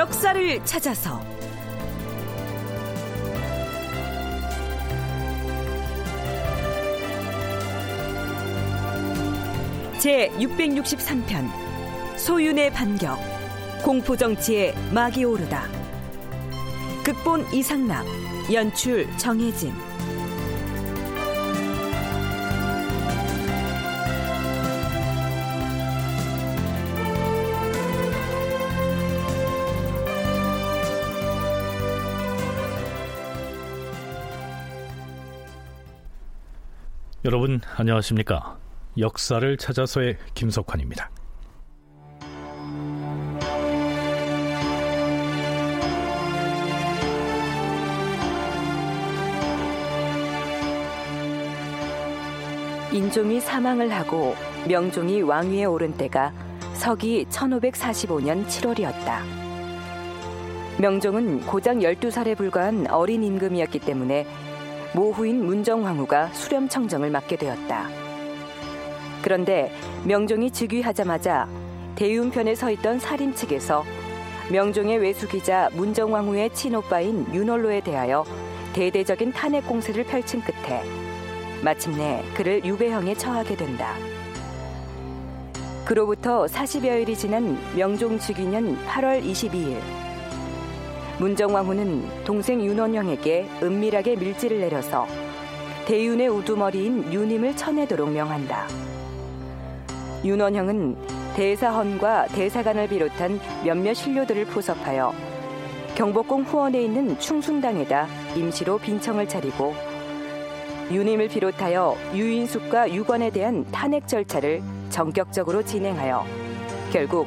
역사를 찾아서. 제 663편 소윤의 반격 공포정치의 막이 오르다. 극본 이상락 연출 정혜진 여러분 안녕하십니까? 역사를 찾아서의 김석환입니다. 인종이 사망을 하고 명종이 왕위에 오른 때가 서기 1545년 7월이었다. 명종은 고작 12살에 불과한 어린 임금이었기 때문에 모후인 문정왕후가 수렴청정을 맡게 되었다. 그런데 명종이 즉위하자마자 대윤편에 서 있던 사림 측에서 명종의 외숙이자 문정왕후의 친오빠인 윤월로에 대하여 대대적인 탄핵 공세를 펼친 끝에 마침내 그를 유배형에 처하게 된다. 그로부터 40여일이 지난 명종 즉위년 8월 22일 문정왕후는 동생 윤원영에게 은밀하게 밀지를 내려서 대윤의 우두머리인 윤임을 쳐내도록 명한다. 윤원형은 대사헌과 대사관을 비롯한 몇몇 신료들을 포섭하여 경복궁 후원에 있는 충순당에다 임시로 빈청을 차리고 윤임을 비롯하여 유인숙과 유관에 대한 탄핵 절차를 전격적으로 진행하여 결국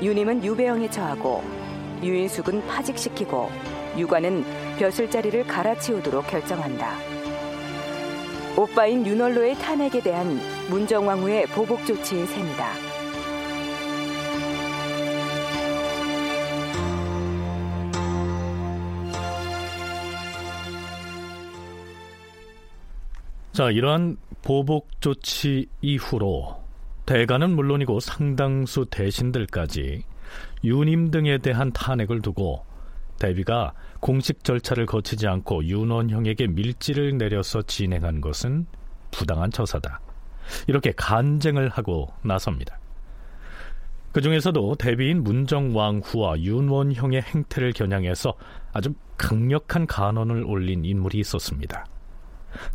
윤임은 유배형에 처하고 유인숙은 파직시키고 유관은 벼슬자리를 갈아치우도록 결정한다. 오빠인 윤월로의 탄핵에 대한 문정왕후의 보복 조치인 셈이다. 자, 이러한 보복 조치 이후로 대가는 물론이고 상당수 대신들까지 윤임 등에 대한 탄핵을 두고 대비가 공식 절차를 거치지 않고 윤원형에게 밀지를 내려서 진행한 것은 부당한 처사다. 이렇게 간쟁을 하고 나섭니다. 그 중에서도 대비인 문정왕후와 윤원형의 행태를 겨냥해서 아주 강력한 간언을 올린 인물이 있었습니다.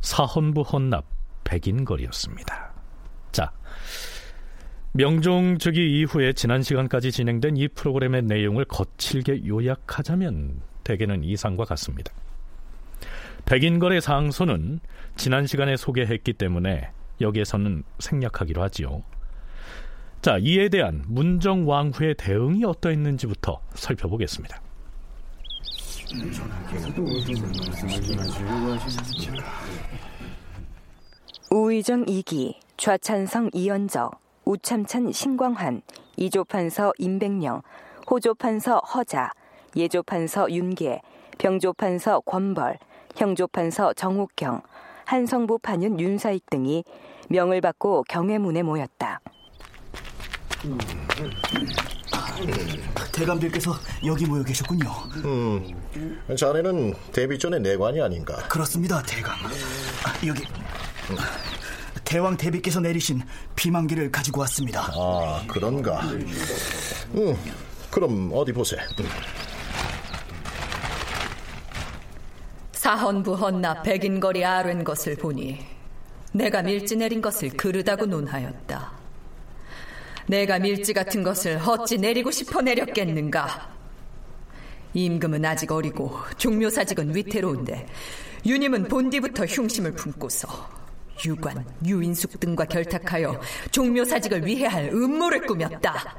사헌부 헌납 백인걸이었습니다. 자, 명종 즉위 이후에 지난 시간까지 진행된 이 프로그램의 내용을 거칠게 요약하자면 대개는 이상과 같습니다. 백인걸의 상소는 지난 시간에 소개했기 때문에 여기에서는 생략하기로 하지요. 자, 이에 대한 문정왕후의 대응이 어떠했는지부터 살펴보겠습니다. 우의정 2기, 좌찬성 이연적, 우참찬 신광환, 이조판서 임백령, 호조판서 허자, 예조판서 윤계, 병조판서 권벌, 형조판서 정옥경, 한성부 판윤 윤사익 등이 명을 받고 경회문에 모였다. 대감들께서 여기 모여 계셨군요. 음, 자네는 데뷔 전의 내관이 아닌가? 그렇습니다, 대감. 아, 여기 대왕 대비께서 내리신 비만기를 가지고 왔습니다. 아, 그런가? 음, 그럼 어디 보세. 사헌부 헌납 백인거리 아랜 것을 보니 내가 밀지 내린 것을 그르다고 논하였다. 내가 밀지 같은 것을 어찌 내리고 싶어 내렸겠는가? 임금은 아직 어리고 종묘사직은 위태로운데 유님은 본디부터 흉심을 품고서 유관, 유인숙 등과 결탁하여 종묘사직을 위해 할 음모를 꾸몄다.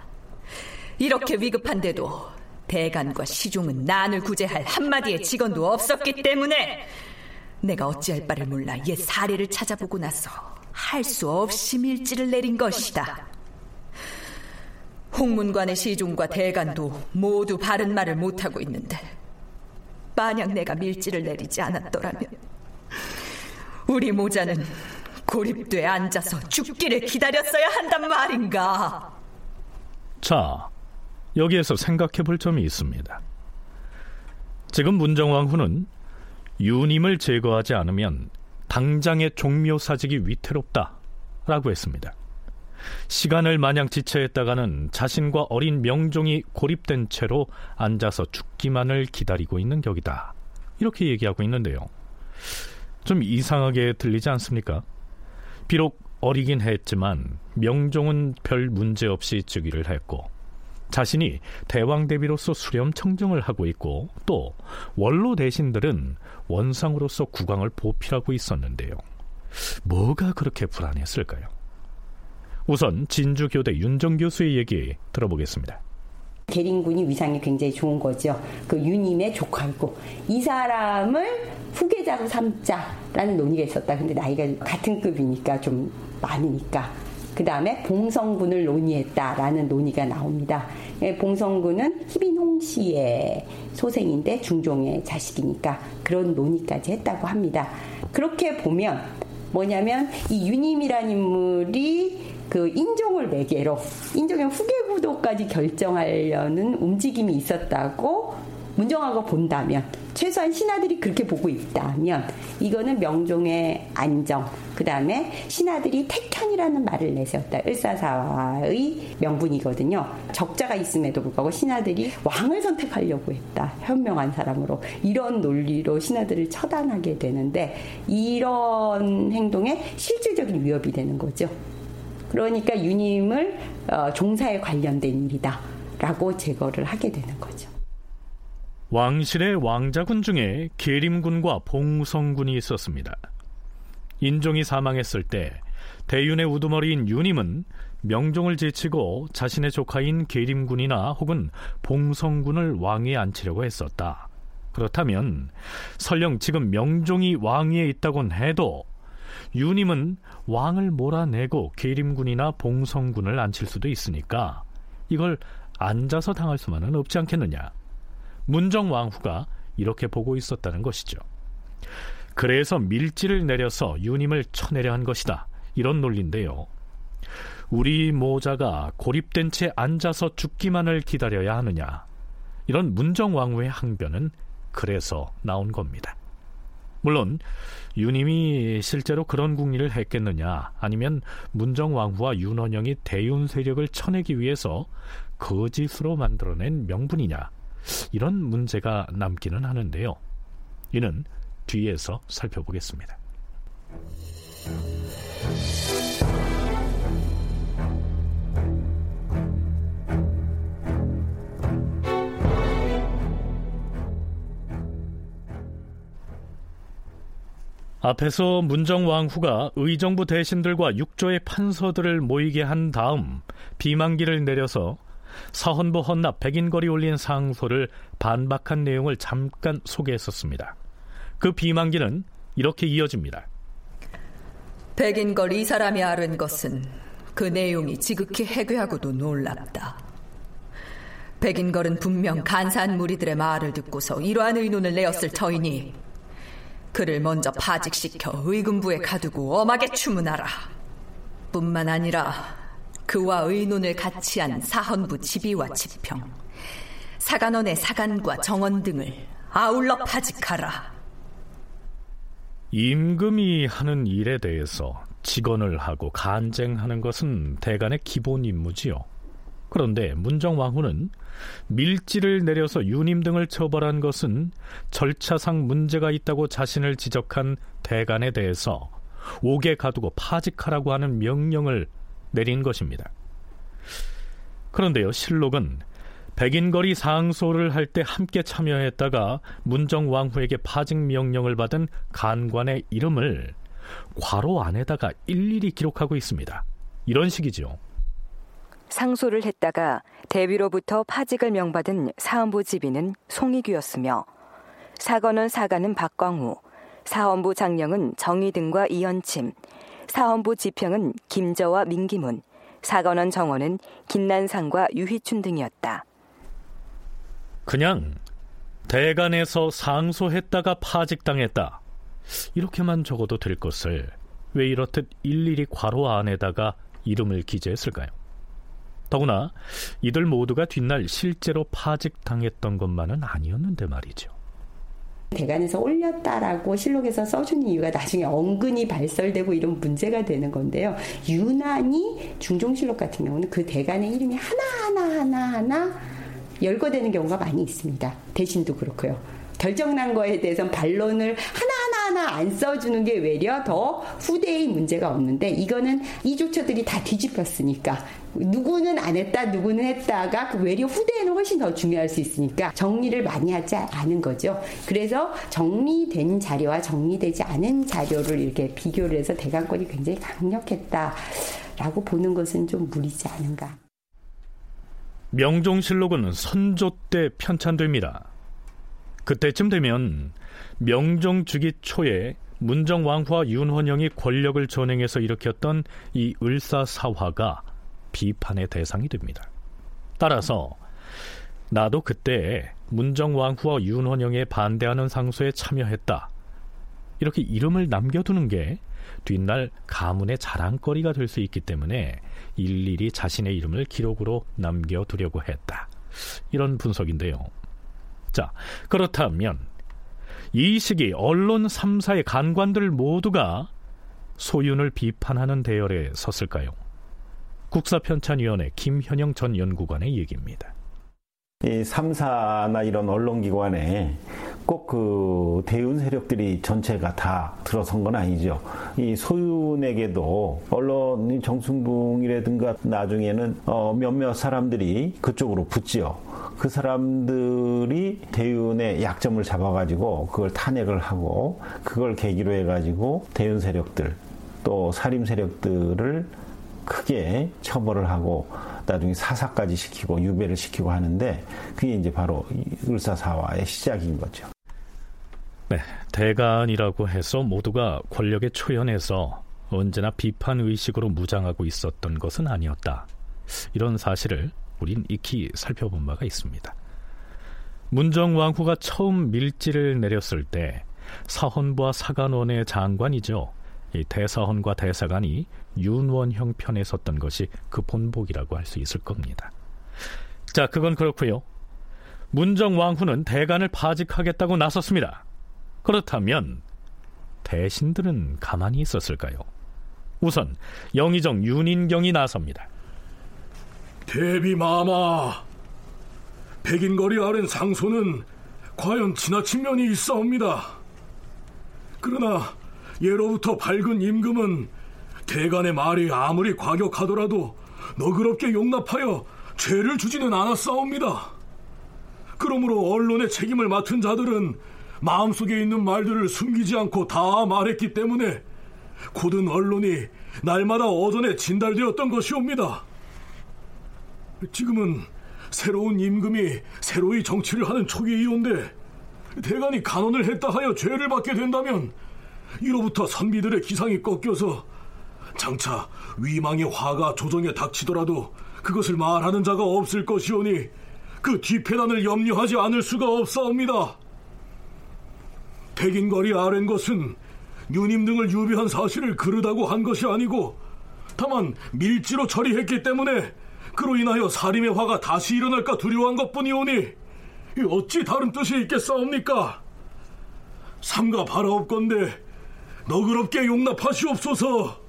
이렇게 위급한데도 대간과 시종은 난을 구제할 한마디의 직원도 없었기 때문에 내가 어찌할 바를 몰라 옛 사례를 찾아보고 나서 할 수 없이 밀지를 내린 것이다. 홍문관의 시종과 대간도 모두 바른 말을 못하고 있는데 만약 내가 밀지를 내리지 않았더라면 우리 모자는 고립돼 앉아서 죽기를 기다렸어야 한단 말인가. 자, 여기에서 생각해 볼 점이 있습니다. 지금 문정왕후는 유님을 제거하지 않으면 당장의 종묘 사직이 위태롭다 라고 했습니다. 시간을 마냥 지체했다가는 자신과 어린 명종이 고립된 채로 앉아서 죽기만을 기다리고 있는 격이다. 이렇게 얘기하고 있는데요. 좀 이상하게 들리지 않습니까? 비록 어리긴 했지만 명종은 별 문제 없이 즉위를 했고 자신이 대왕 대비로서 수렴 청정을 하고 있고 또 원로 대신들은 원상으로서 국왕을 보필하고 있었는데요. 뭐가 그렇게 불안했을까요? 우선 진주 교대 윤정 교수의 얘기 들어보겠습니다. 계림군이 위상이 굉장히 좋은 거죠. 그 유님의 조카이고 이 사람을 후계자로 삼자라는 논의가 있었다. 근데 나이가 같은 급이니까 좀 많으니까. 그 다음에 봉성군을 논의했다라는 논의가 나옵니다. 예, 봉성군은 희빈홍 씨의 소생인데 중종의 자식이니까 그런 논의까지 했다고 합니다. 그렇게 보면 뭐냐면 이 유님이라는 인물이 그 인종을 매개로 인종의 후계 구도까지 결정하려는 움직임이 있었다고 문정하고 본다면 최소한 신하들이 그렇게 보고 있다면 이거는 명종의 안정 그 다음에 신하들이 택현이라는 말을 내세웠다. 을사사의 명분이거든요. 적자가 있음에도 불구하고 신하들이 왕을 선택하려고 했다. 현명한 사람으로. 이런 논리로 신하들을 처단하게 되는데 이런 행동에 실질적인 위협이 되는 거죠 그러니까 유님을 어, 종사에 관련된 일이다라고 제거를 하게 되는 거죠. 왕실의 왕자군 중에 계림군과 봉성군이 있었습니다. 인종이 사망했을 때 대윤의 우두머리인 유님은 명종을 제치고 자신의 조카인 계림군이나 혹은 봉성군을 왕위에 앉히려고 했었다. 그렇다면 설령 지금 명종이 왕위에 있다곤 해도 유님은 왕을 몰아내고 계림군이나 봉성군을 앉힐 수도 있으니까 이걸 앉아서 당할 수만은 없지 않겠느냐. 문정왕후가 이렇게 보고 있었다는 것이죠. 그래서 밀지를 내려서 유님을 쳐내려 한 것이다. 이런 논리인데요. 우리 모자가 고립된 채 앉아서 죽기만을 기다려야 하느냐. 이런 문정왕후의 항변은 그래서 나온 겁니다. 물론 유님이 실제로 그런 궁리를 했겠느냐 아니면 문정왕후와 윤원영이 대윤 세력을 쳐내기 위해서 거짓으로 만들어낸 명분이냐 이런 문제가 남기는 하는데요. 이는 뒤에서 살펴보겠습니다. 앞에서 문정왕후가 의정부 대신들과 육조의 판서들을 모이게 한 다음 비만기를 내려서 사헌부 헌납 백인거리 올린 상소를 반박한 내용을 잠깐 소개했었습니다. 그 비만기는 이렇게 이어집니다. 백인걸 이 사람이 아는 것은 그 내용이 지극히 해괴하고도 놀랍다. 백인걸은 분명 간사한 무리들의 말을 듣고서 이러한 의논을 내었을 터이니 그를 먼저 파직시켜 의금부에 가두고 엄하게 추문하라. 뿐만 아니라 그와 의논을 같이 한 사헌부 지비와 지평, 사간원의 사간과 정원 등을 아울러 파직하라. 임금이 하는 일에 대해서 직언을 하고 간쟁하는 것은 대간의 기본 임무지요. 그런데 문정왕후는 밀지를 내려서 유님 등을 처벌한 것은 절차상 문제가 있다고 자신을 지적한 대간에 대해서 옥에 가두고 파직하라고 하는 명령을 내린 것입니다. 그런데요, 실록은 백인거리 상소를 할 때 함께 참여했다가 문정 왕후에게 파직 명령을 받은 간관의 이름을 괄호 안에다가 일일이 기록하고 있습니다. 이런 식이죠. 상소를 했다가 대비로부터 파직을 명받은 사헌부 지비는 송익규였으며 사건원 사관은 박광우, 사헌부 장령은 정의등과 이현침, 사헌부 지평은 김저와 민기문, 사관원 정원은 김난상과 유희춘 등이었다. 그냥 대간에서 상소했다가 파직당했다. 이렇게만 적어도 될 것을 왜 이렇듯 일일이 괄호 안에다가 이름을 기재했을까요? 더구나 이들 모두가 뒷날 실제로 파직당했던 것만은 아니었는데 말이죠. 대관에서 올렸다라고 실록에서 써준 이유가 나중에 언근이 발설되고 이런 문제가 되는 건데요. 유난히 중종실록 같은 경우는 그 대관의 이름이 하나하나 하나하나 열거되는 경우가 많이 있습니다. 대신도 그렇고요. 결정난 거에 대해서 반론을 하나하나 안 써주는 게 외려 더 후대의 문제가 없는데 이거는 이 조처들이 다 뒤집혔으니까 누구는 안 했다 누구는 했다가 그 외려 후대에는 훨씬 더 중요할 수 있으니까 정리를 많이 하지 않은 거죠. 그래서 정리된 자료와 정리되지 않은 자료를 이렇게 비교를 해서 대강권이 굉장히 강력했다라고 보는 것은 좀 무리지 않은가. 명종실록은 선조 때 편찬됩니다. 그때쯤 되면 명종 주기 초에 문정왕후와 윤헌영이 권력을 전행해서 일으켰던 이 을사사화가 비판의 대상이 됩니다. 따라서 나도 그때 문정왕후와 윤헌영에 반대하는 상소에 참여했다. 이렇게 이름을 남겨두는 게 뒷날 가문의 자랑거리가 될 수 있기 때문에 일일이 자신의 이름을 기록으로 남겨두려고 했다. 이런 분석인데요. 자, 그렇다면 이 시기 언론 3사의 간관들 모두가 소윤을 비판하는 대열에 섰을까요? 국사편찬위원회 김현영 전 연구관의 얘기입니다. 이 3사나 이런 언론기관에 꼭 그 대윤 세력들이 전체가 다 들어선 건 아니죠. 이 소윤에게도 언론 정순붕이라든가 나중에는 어 몇몇 사람들이 그쪽으로 붙지요. 그 사람들이 대윤의 약점을 잡아가지고 그걸 탄핵을 하고 그걸 계기로 해가지고 대윤 세력들 또 살림 세력들을 크게 처벌을 하고 나중에 사사까지 시키고 유배를 시키고 하는데 그게 이제 바로 을사사화의 시작인 거죠. 네, 대간이라고 해서 모두가 권력에 초연해서 언제나 비판 의식으로 무장하고 있었던 것은 아니었다. 이런 사실을 우린 익히 살펴본 바가 있습니다. 문정왕후가 처음 밀지를 내렸을 때 사헌부와 사관원의 장관이죠. 이 대사헌과 대사관이 윤원형 편에 섰던 것이 그 본보기라고 할 수 있을 겁니다. 자, 그건 그렇고요. 문정 왕후는 대간을 파직하겠다고 나섰습니다. 그렇다면 대신들은 가만히 있었을까요? 우선 영의정 윤인경이 나섭니다. 대비 마마 백인거리 아랜 상소는 과연 지나친 면이 있사옵니다. 그러나 예로부터 밝은 임금은 대간의 말이 아무리 과격하더라도 너그럽게 용납하여 죄를 주지는 않았사옵니다. 그러므로 언론의 책임을 맡은 자들은 마음속에 있는 말들을 숨기지 않고 다 말했기 때문에 고든 언론이 날마다 어전에 진달되었던 것이옵니다. 지금은 새로운 임금이 새로이 정치를 하는 초기이온데 대간이 간언을 했다 하여 죄를 받게 된다면 이로부터 선비들의 기상이 꺾여서 장차 위망의 화가 조정에 닥치더라도 그것을 말하는 자가 없을 것이오니 그 뒤패단을 염려하지 않을 수가 없사옵니다. 백인거리 아랜 것은 유님 등을 유비한 사실을 그르다고 한 것이 아니고 다만 밀지로 처리했기 때문에 그로 인하여 살인의 화가 다시 일어날까 두려워한 것뿐이오니 어찌 다른 뜻이 있겠사옵니까? 삼가 바라옵건대 너그럽게 용납하시옵소서.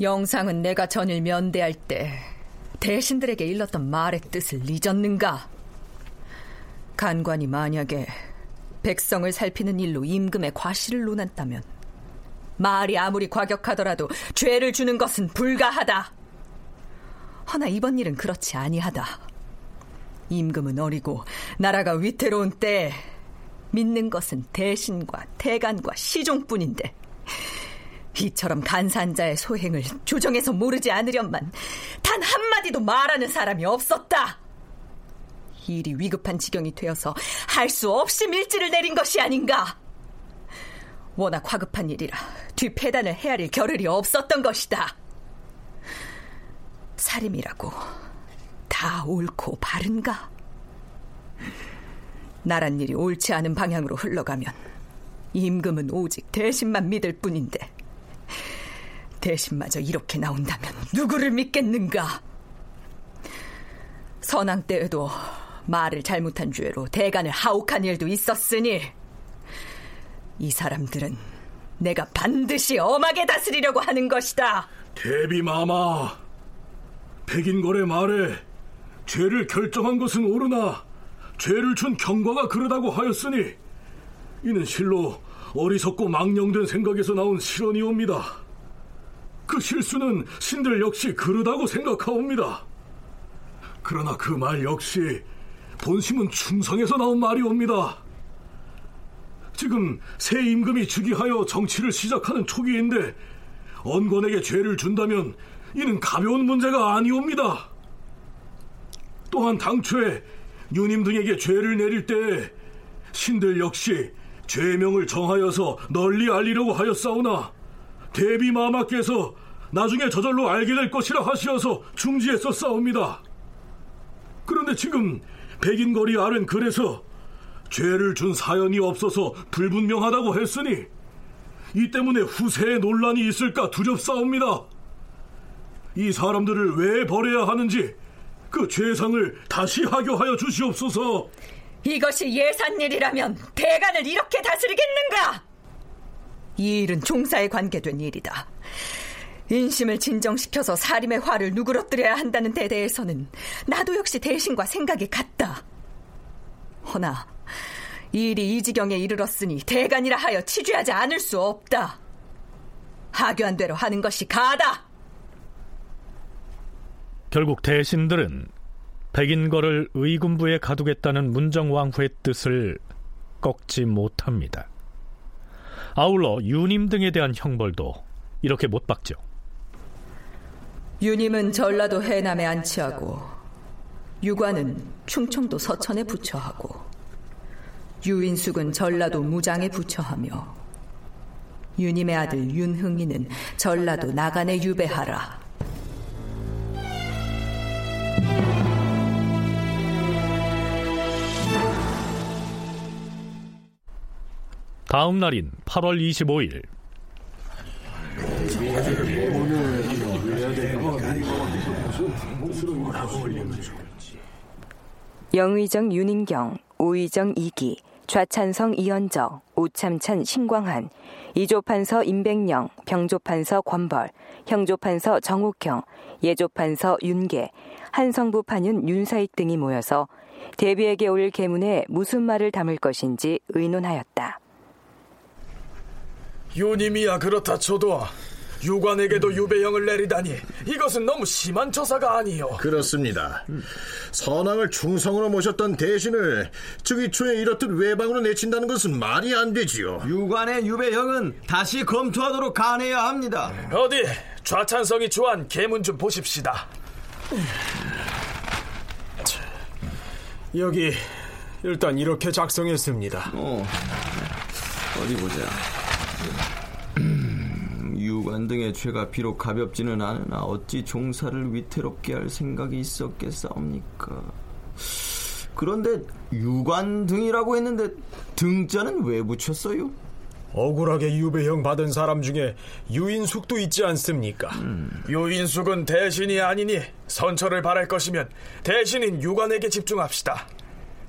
영상은 내가 전일 면대할 때 대신들에게 일렀던 말의 뜻을 잊었는가? 간관이 만약에 백성을 살피는 일로 임금의 과실을 논한다면 말이 아무리 과격하더라도 죄를 주는 것은 불가하다. 허나 이번 일은 그렇지 아니하다. 임금은 어리고 나라가 위태로운 때 믿는 것은 대신과 대간과 시종뿐인데 이처럼 간사한 자의 소행을 조정해서 모르지 않으련만 단 한마디도 말하는 사람이 없었다. 일이 위급한 지경이 되어서 할 수 없이 밀지를 내린 것이 아닌가. 워낙 화급한 일이라 뒤패단을 헤아릴 겨를이 없었던 것이다. 살림이라고 다 옳고 바른가? 나란 일이 옳지 않은 방향으로 흘러가면 임금은 오직 대신만 믿을 뿐인데 대신마저 이렇게 나온다면 누구를 믿겠는가? 선왕 때에도 말을 잘못한 죄로 대간을 하옥한 일도 있었으니 이 사람들은 내가 반드시 엄하게 다스리려고 하는 것이다. 대비마마, 백인걸의 말에 죄를 결정한 것은 옳으나 죄를 준 경과가 그러다고 하였으니 이는 실로 어리석고 망령된 생각에서 나온 실언이옵니다. 그 실수는 신들 역시 그러다고 생각하옵니다. 그러나 그 말 역시 본심은 충성에서 나온 말이옵니다. 지금 새 임금이 즉위하여 정치를 시작하는 초기인데 언권에게 죄를 준다면 이는 가벼운 문제가 아니옵니다. 또한 당초에 유님 등에게 죄를 내릴 때 신들 역시 죄명을 정하여서 널리 알리려고 하였사오나 대비 마마께서 나중에 저절로 알게 될 것이라 하시어서 중지했었사옵니다. 그런데 지금 백인거리 아는 글에서 죄를 준 사연이 없어서 불분명하다고 했으니 이 때문에 후세에 논란이 있을까 두렵사옵니다. 이 사람들을 왜 벌해야 하는지 그 죄상을 다시 하교하여 주시옵소서. 이것이 예산일이라면 대간을 이렇게 다스리겠는가? 이 일은 종사에 관계된 일이다. 인심을 진정시켜서 사림의 화를 누그러뜨려야 한다는 데 대해서는 나도 역시 대신과 생각이 같다. 허나 이 일이 이 지경에 이르렀으니 대간이라 하여 치주하지 않을 수 없다. 하교한 대로 하는 것이 가다. 결국 대신들은 백인거를 의군부에 가두겠다는 문정왕후의 뜻을 꺾지 못합니다. 아울러 유님 등에 대한 형벌도 이렇게 못 받죠. 유님은 전라도 해남에 안치하고 유관은 충청도 서천에 부처하고 유인숙은 전라도 무장에 부처하며 유님의 아들 윤흥이는 전라도 나간에 유배하라. 다음 날인 8월 25일 영의정 윤인경, 우의정 이기, 좌찬성 이현정, 우참찬 신광한, 이조판서 임백령, 병조판서 권벌, 형조판서 정옥형, 예조판서 윤계, 한성부 판윤 윤사익 등이 모여서 대비에게 올 계문에 무슨 말을 담을 것인지 의논하였다. 유님이야 그렇다 쳐도 유관에게도 유배형을 내리다니 이것은 너무 심한 처사가 아니요. 그렇습니다. 선왕을 충성으로 모셨던 대신을 즉위 초에 이렇듯 외방으로 내친다는 것은 말이 안 되지요. 유관의 유배형은 다시 검토하도록 간해야 합니다. 어디 좌찬성이 주한 계문 좀 보십시다. 여기 일단 이렇게 작성했습니다. 어, 어디 보자. 유관 등의 죄가 비록 가볍지는 않으나 어찌 종사를 위태롭게 할 생각이 있었겠사옵니까? 그런데 유관 등이라고 했는데 등자는 왜 붙였어요? 억울하게 유배형 받은 사람 중에 유인숙도 있지 않습니까? 음. 유인숙은 대신이 아니니 선처를 바랄 것이면 대신인 유관에게 집중합시다.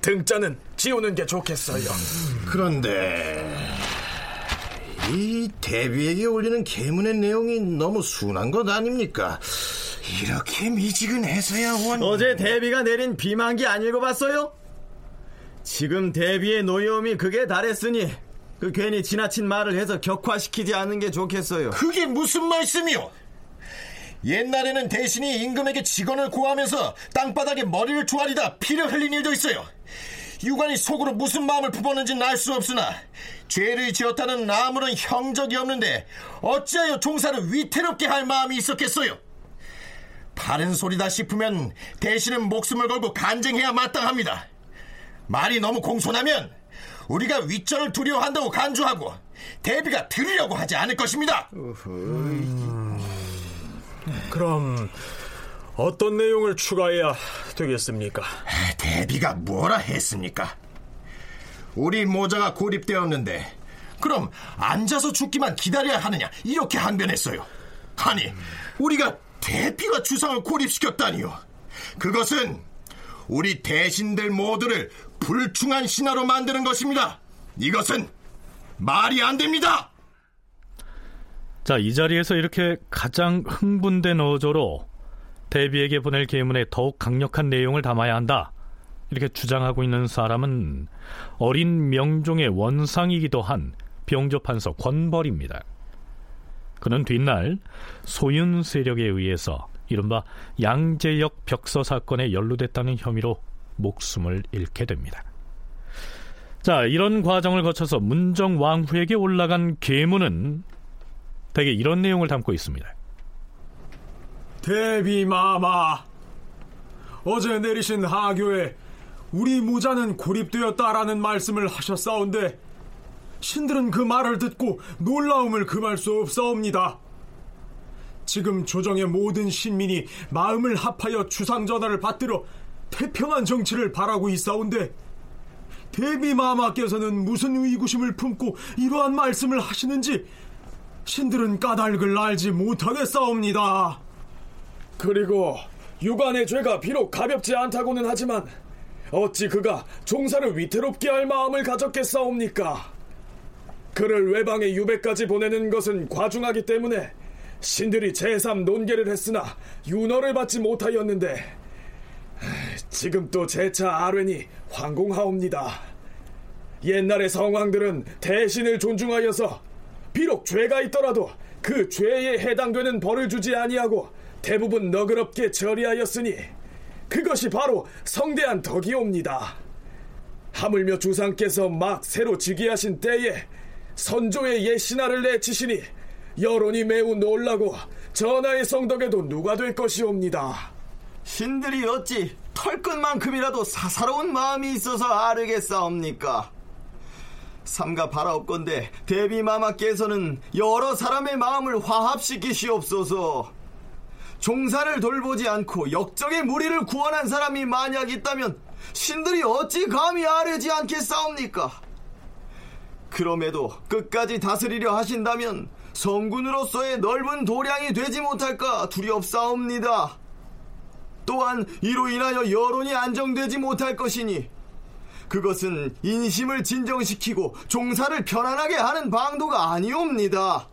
등자는 지우는 게 좋겠어요. 그런데 이 대비에게 올리는 계문의 내용이 너무 순한 것 아닙니까? 이렇게 미지근해서야 원. 어제 대비가 내린 비만기 안 읽어봤어요? 지금 대비의 노여움이 극에 달했으니 그 괜히 지나친 말을 해서 격화시키지 않는 게 좋겠어요. 그게 무슨 말씀이요? 옛날에는 대신이 임금에게 직언을 고하면서 땅바닥에 머리를 조아리다 피를 흘린 일도 있어요. 유관이 속으로 무슨 마음을 품었는지는 알 수 없으나 죄를 지었다는 아무런 형적이 없는데 어찌하여 종사를 위태롭게 할 마음이 있었겠어요? 바른 소리다 싶으면 대신은 목숨을 걸고 간쟁해야 마땅합니다. 말이 너무 공손하면 우리가 윗전을 두려워한다고 간주하고 대비가 들으려고 하지 않을 것입니다. 음, 그럼 어떤 내용을 추가해야 되겠습니까? 대비가 뭐라 했습니까? 우리 모자가 고립되었는데 그럼 앉아서 죽기만 기다려야 하느냐 이렇게 항변했어요. 아니 우리가 대비가 주상을 고립시켰다니요. 그것은 우리 대신들 모두를 불충한 신하로 만드는 것입니다. 이것은 말이 안 됩니다. 자, 이 자리에서 이렇게 가장 흥분된 어조로 대비에게 보낼 계문에 더욱 강력한 내용을 담아야 한다. 이렇게 주장하고 있는 사람은 어린 명종의 원상이기도 한 병조판서 권벌입니다. 그는 뒷날 소윤 세력에 의해서 이른바 양재역 벽서 사건에 연루됐다는 혐의로 목숨을 잃게 됩니다. 자, 이런 과정을 거쳐서 문정 왕후에게 올라간 계문은 대개 이런 내용을 담고 있습니다. 대비마마 어제 내리신 하교에 우리 무자는 고립되었다라는 말씀을 하셨사온데 신들은 그 말을 듣고 놀라움을 금할 수 없사옵니다. 지금 조정의 모든 신민이 마음을 합하여 주상전하를 받들어 태평한 정치를 바라고 있사온데 대비마마께서는 무슨 의구심을 품고 이러한 말씀을 하시는지 신들은 까닭을 알지 못하겠사옵니다. 그리고 유관의 죄가 비록 가볍지 않다고는 하지만 어찌 그가 종사를 위태롭게 할 마음을 가졌겠사옵니까? 그를 외방에 유배까지 보내는 것은 과중하기 때문에 신들이 제3 논계를 했으나 윤허를 받지 못하였는데 지금 또 제차 아뢰니 황공하옵니다. 옛날의 성왕들은 대신을 존중하여서 비록 죄가 있더라도 그 죄에 해당되는 벌을 주지 아니하고 대부분 너그럽게 처리하였으니 그것이 바로 성대한 덕이옵니다. 하물며 주상께서 막 새로 즉위하신 때에 선조의 옛 신하를 내치시니 여론이 매우 놀라고 전하의 성덕에도 누가 될 것이옵니다. 신들이 어찌 털끝만큼이라도 사사로운 마음이 있어서 아르겠사옵니까? 삼가 바라옵건대 대비마마께서는 여러 사람의 마음을 화합시키시옵소서. 종사를 돌보지 않고 역적의 무리를 구원한 사람이 만약 있다면 신들이 어찌 감히 아뢰지 않겠사옵니까? 그럼에도 끝까지 다스리려 하신다면 성군으로서의 넓은 도량이 되지 못할까 두렵사옵니다. 또한 이로 인하여 여론이 안정되지 못할 것이니 그것은 인심을 진정시키고 종사를 편안하게 하는 방도가 아니옵니다.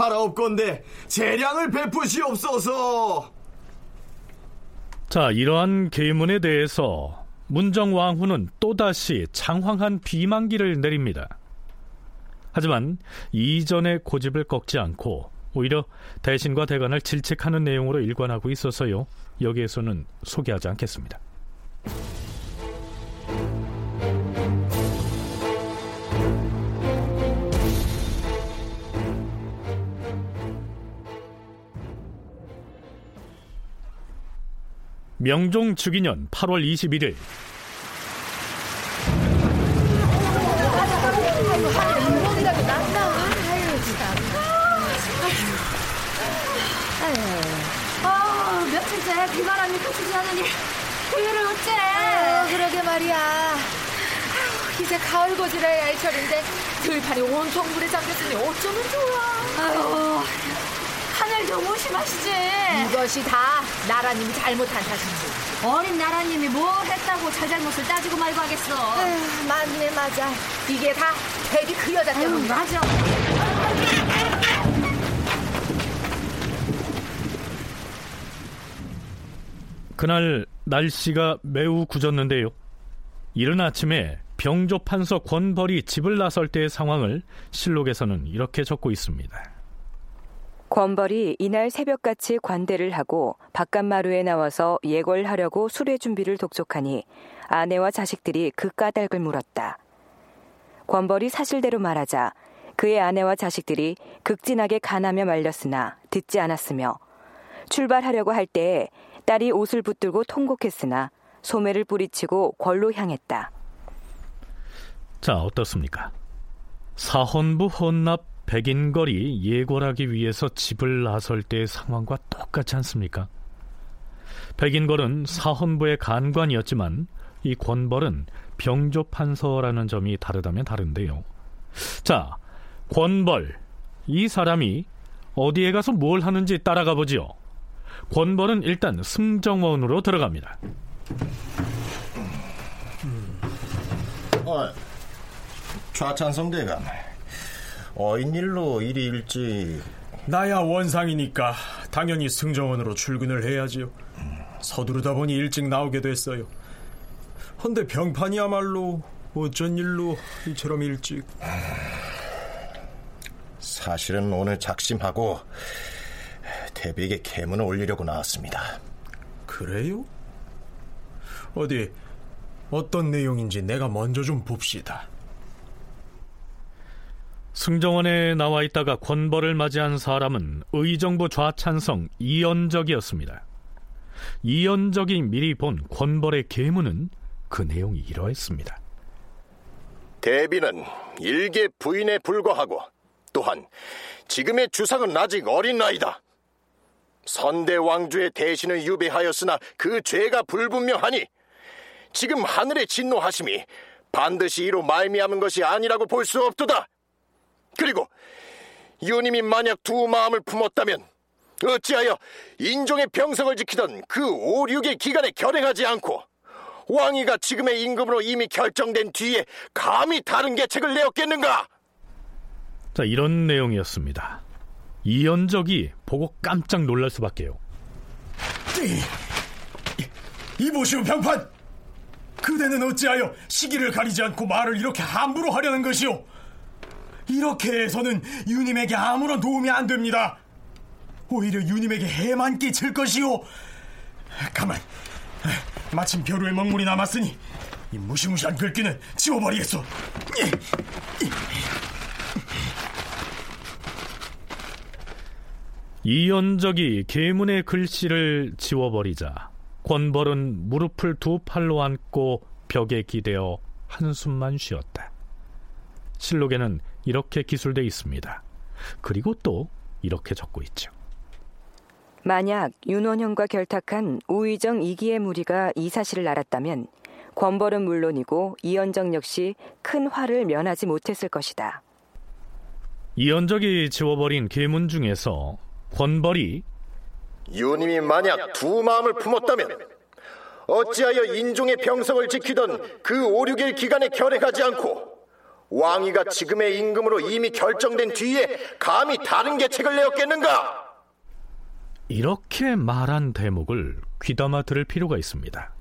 바라옵건대 재량을 베푸시옵소서. 자, 이러한 계문에 대해서 문정왕후는 또다시 장황한 비만기를 내립니다. 하지만 이전의 고집을 꺾지 않고 오히려 대신과 대관을 질책하는 내용으로 일관하고 있어서요. 여기에서는 소개하지 않겠습니다. 명종 즉위년 8월 21일 아, 며칠째 비바람이 그치지 않으니 우유를 어째? 아, 그러게 말이야. 아유, 이제 가을 고지라야 할 철인데 들판이 온통 물에 잠겼으니 어쩌면 좋아. 아유, 하늘도 무심하시지. 이것이 다 나라님이 잘못한 탓인지. 어린 나라님이 뭘 했다고 잘잘못을 따지고 말고 하겠어. 에휴, 맞네 맞아. 이게 다 대비 그 여자 때문에. 맞아. 그날 날씨가 매우 굳었는데요. 이른 아침에 병조 판서 권벌이 집을 나설 때의 상황을 실록에서는 이렇게 적고 있습니다. 권벌이 이날 새벽같이 관대를 하고 바깥 마루에 나와서 예궐하려고 수레 준비를 독촉하니 아내와 자식들이 그 까닭을 물었다. 권벌이 사실대로 말하자 그의 아내와 자식들이 극진하게 간하며 말렸으나 듣지 않았으며 출발하려고 할 때에 딸이 옷을 붙들고 통곡했으나 소매를 뿌리치고 궐로 향했다. 자, 어떻습니까? 사헌부 헌납 백인걸이 예궐하기 위해서 집을 나설 때의 상황과 똑같지 않습니까? 백인걸은 사헌부의 간관이었지만 이 권벌은 병조판서라는 점이 다르다면 다른데요. 자, 권벌 이 사람이 어디에 가서 뭘 하는지 따라가 보지요. 권벌은 일단 승정원으로 들어갑니다. 어, 좌찬성 대감. 어인일로 일이 일찍 나야 원상이니까 당연히 승정원으로 출근을 해야지요. 서두르다 보니 일찍 나오게 됐어요. 헌데 병판이야말로 어쩐 일로 이처럼 일찍? 사실은 오늘 작심하고 대비에게 계문을 올리려고 나왔습니다. 그래요? 어디 어떤 내용인지 내가 먼저 좀 봅시다. 승정원에 나와 있다가 권벌을 맞이한 사람은 의정부 좌찬성 이연적이었습니다. 이연적이 미리 본 권벌의 계문은 그 내용이 이러했습니다. 대비는 일개 부인에 불과하고 또한 지금의 주상은 아직 어린 나이다. 선대 왕조의 대신을 유배하였으나 그 죄가 불분명하니 지금 하늘의 진노하심이 반드시 이로 말미암은 것이 아니라고 볼 수 없도다. 그리고 유님이 만약 두 마음을 품었다면 어찌하여 인종의 병성을 지키던 그 5, 6의 기간에 결행하지 않고 왕위가 지금의 임금으로 이미 결정된 뒤에 감히 다른 계책을 내었겠는가? 자, 이런 내용이었습니다. 이연적이 보고 깜짝 놀랄 수밖에요. 이보시오 병판! 그대는 어찌하여 시기를 가리지 않고 말을 이렇게 함부로 하려는 것이오? 이렇게 해서는 유님에게 아무런 도움이 안 됩니다. 오히려 유님에게 해만 끼칠 것이오. 가만. 마침 벼루에 먹물이 남았으니 이 무시무시한 글귀는 지워버리겠소. 이연적이 계문의 글씨를 지워버리자 권벌은 무릎을 두 팔로 안고 벽에 기대어 한숨만 쉬었다. 실록에는 이렇게 기술돼 있습니다. 그리고 또 이렇게 적고 있죠. 만약 윤원형과 결탁한 우의정 이기의 무리가 이 사실을 알았다면 권벌은 물론이고 이연정 역시 큰 화를 면하지 못했을 것이다. 이연적이 지워버린 계문 중에서 권벌이 유님이 만약 두 마음을 품었다면 어찌하여 인종의 병성을 지키던 그 5, 6일 기간에 결행하지 않고 왕위가 지금의 임금으로 이미 결정된 뒤에 감히 다른 계책을 내었겠는가? 이렇게 말한 대목을 귀담아 들을 필요가 있습니다.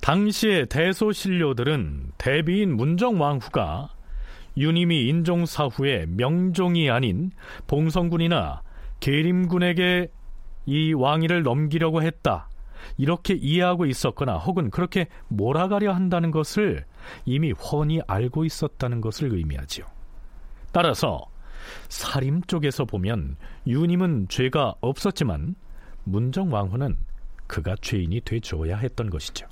당시의 대소신료들은 대비인 문정왕후가 유님이 인종 사후의 명종이 아닌 봉성군이나 계림군에게 이 왕위를 넘기려고 했다. 이렇게 이해하고 있었거나 혹은 그렇게 몰아가려 한다는 것을 이미 훤히 알고 있었다는 것을 의미하지요. 따라서 사림 쪽에서 보면 유님은 죄가 없었지만 문정왕후는 그가 죄인이 되줘야 했던 것이죠.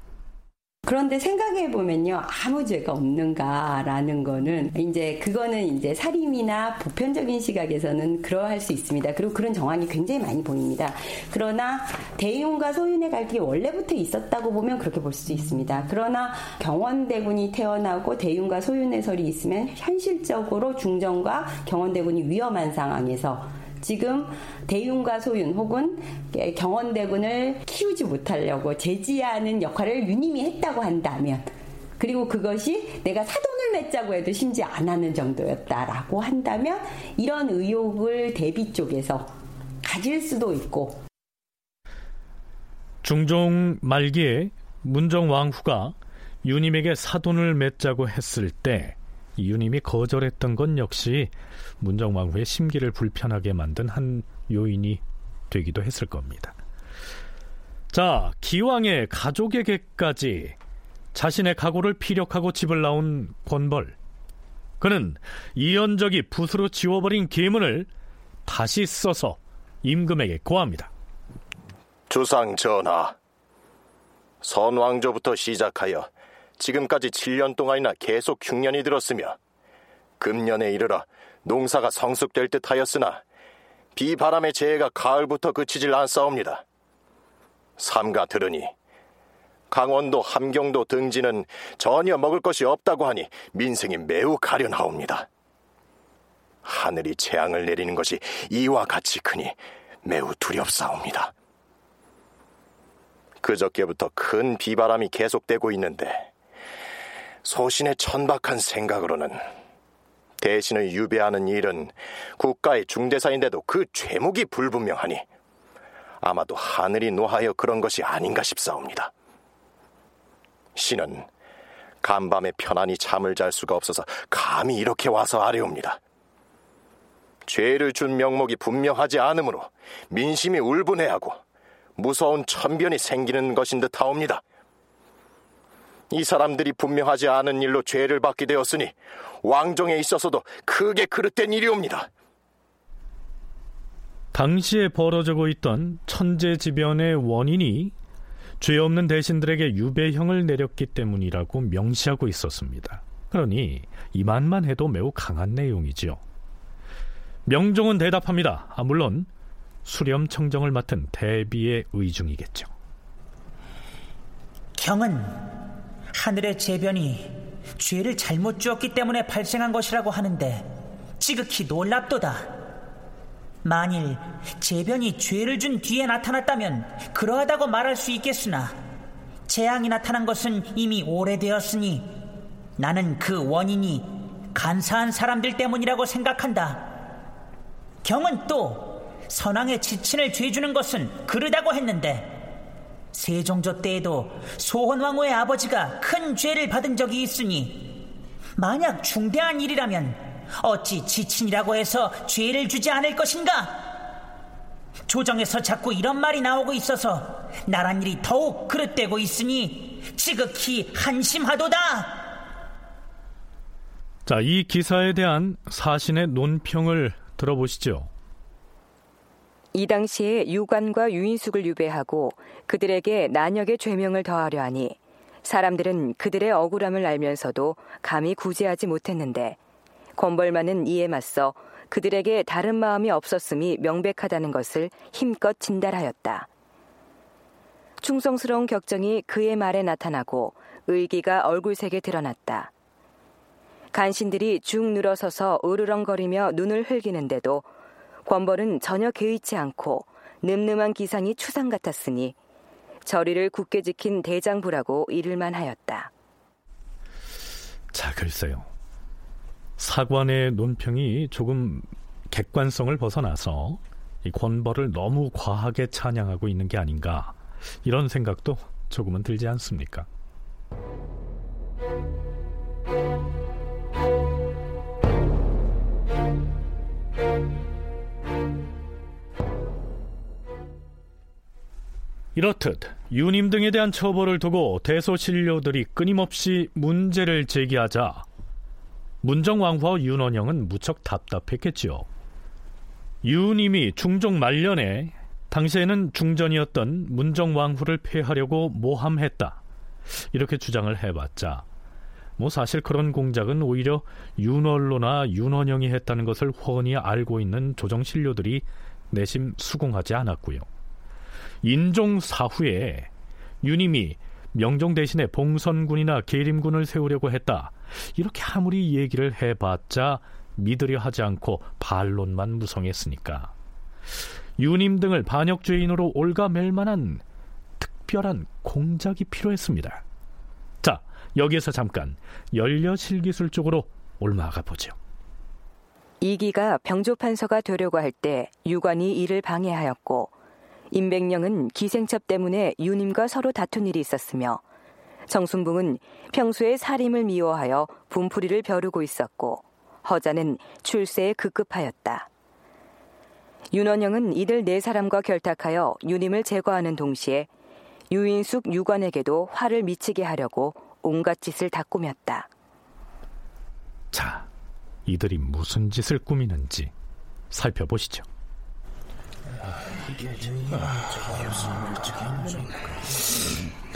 그런데 생각해 보면요 아무 죄가 없는가라는 거는 이제 그거는 이제 살인이나 보편적인 시각에서는 그러할 수 있습니다. 그리고 그런 정황이 굉장히 많이 보입니다. 그러나 대윤과 소윤의 갈등이 원래부터 있었다고 보면 그렇게 볼수 있습니다. 그러나 경원대군이 태어나고 대윤과 소윤의 설이 있으면 현실적으로 중정과 경원대군이 위험한 상황에서 지금 대윤과 소윤 혹은 경원대군을 키우지 못하려고 제지하는 역할을 유님이 했다고 한다면 그리고 그것이 내가 사돈을 맺자고 해도 심지 안 하는 정도였다라고 한다면 이런 의혹을 대비 쪽에서 가질 수도 있고 중종 말기에 문정왕후가 유님에게 사돈을 맺자고 했을 때 유님이 거절했던 건 역시 문정왕후의 심기를 불편하게 만든 한 요인이 되기도 했을 겁니다. 자, 기왕의 가족에게까지 자신의 각오를 피력하고 집을 나온 권벌. 그는 이연적이 붓으로 지워버린 계문을 다시 써서 임금에게 고합니다. 주상 전하, 선왕조부터 시작하여 지금까지 7년 동안이나 계속 흉년이 들었으며 금년에 이르러 농사가 성숙될 듯 하였으나 비바람의 재해가 가을부터 그치질 않사옵니다. 삼가 들으니 강원도 함경도 등지는 전혀 먹을 것이 없다고 하니 민생이 매우 가련하옵니다. 하늘이 재앙을 내리는 것이 이와 같이 크니 매우 두렵사옵니다. 그저께부터 큰 비바람이 계속되고 있는데 소신의 천박한 생각으로는 대신을 유배하는 일은 국가의 중대사인데도 그 죄목이 불분명하니 아마도 하늘이 노하여 그런 것이 아닌가 싶사옵니다. 신은 간밤에 편안히 잠을 잘 수가 없어서 감히 이렇게 와서 아뢰옵니다. 죄를 준 명목이 분명하지 않으므로 민심이 울분해하고 무서운 천변이 생기는 것인 듯 하옵니다. 이 사람들이 분명하지 않은 일로 죄를 받게 되었으니 왕정에 있어서도 크게 그릇된 일이옵니다. 당시에 벌어지고 있던 천재지변의 원인이 죄 없는 대신들에게 유배형을 내렸기 때문이라고 명시하고 있었습니다. 그러니 이만만 해도 매우 강한 내용이지요. 명종은 대답합니다. 아, 물론 수렴 청정을 맡은 대비의 의중이겠죠. 경은 하늘의 재변이 죄를 잘못 주었기 때문에 발생한 것이라고 하는데 지극히 놀랍도다. 만일 재변이 죄를 준 뒤에 나타났다면 그러하다고 말할 수 있겠으나 재앙이 나타난 것은 이미 오래되었으니 나는 그 원인이 간사한 사람들 때문이라고 생각한다. 경은 또 선왕의 지친을 죄주는 것은 그르다고 했는데 세종조 때에도 소헌왕후의 아버지가 큰 죄를 받은 적이 있으니 만약 중대한 일이라면 어찌 지친이라고 해서 죄를 주지 않을 것인가? 조정에서 자꾸 이런 말이 나오고 있어서 나란 일이 더욱 그릇되고 있으니 지극히 한심하도다. 자, 이 기사에 대한 사신의 논평을 들어보시죠. 이 당시에 유관과 유인숙을 유배하고 그들에게 난역의 죄명을 더하려 하니 사람들은 그들의 억울함을 알면서도 감히 구제하지 못했는데 권벌만은 이에 맞서 그들에게 다른 마음이 없었음이 명백하다는 것을 힘껏 진달하였다. 충성스러운 격정이 그의 말에 나타나고 의기가 얼굴색에 드러났다. 간신들이 죽 늘어서서 으르렁거리며 눈을 흘기는데도 권벌은 전혀 개의치 않고 늠름한 기상이 추상 같았으니 저리를 굳게 지킨 대장부라고 이를만 하였다. 자, 글쎄요. 사관의 논평이 조금 객관성을 벗어나서 이 권벌을 너무 과하게 찬양하고 있는 게 아닌가 이런 생각도 조금은 들지 않습니까? 이렇듯 유님 등에 대한 처벌을 두고 대소신료들이 끊임없이 문제를 제기하자 문정왕후와 윤원영은 무척 답답했겠지요. 유님이 중종 말년에 당시에는 중전이었던 문정왕후를 폐하려고 모함했다. 이렇게 주장을 해봤자 뭐 사실 그런 공작은 오히려 윤월로나 윤원영이 했다는 것을 훤히 알고 있는 조정신료들이 내심 수긍하지 않았고요. 인종 사후에 유님이 명종 대신에 봉선군이나 계림군을 세우려고 했다. 이렇게 아무리 얘기를 해봤자 믿으려 하지 않고 반론만 무성했으니까 유님 등을 반역죄인으로 올가맬 만한 특별한 공작이 필요했습니다. 자, 여기에서 잠깐 연려실기술 쪽으로 올라가 보죠. 이기가 병조판서가 되려고 할 때 유관이 이를 방해하였고 임백령은 기생첩 때문에 유님과 서로 다툰 일이 있었으며 정순붕은 평소에 살림을 미워하여 분풀이를 벼르고 있었고 허자는 출세에 급급하였다. 윤원영은 이들 네 사람과 결탁하여 유님을 제거하는 동시에 유인숙 유관에게도 화를 미치게 하려고 온갖 짓을 다 꾸몄다. 자, 이들이 무슨 짓을 꾸미는지 살펴보시죠.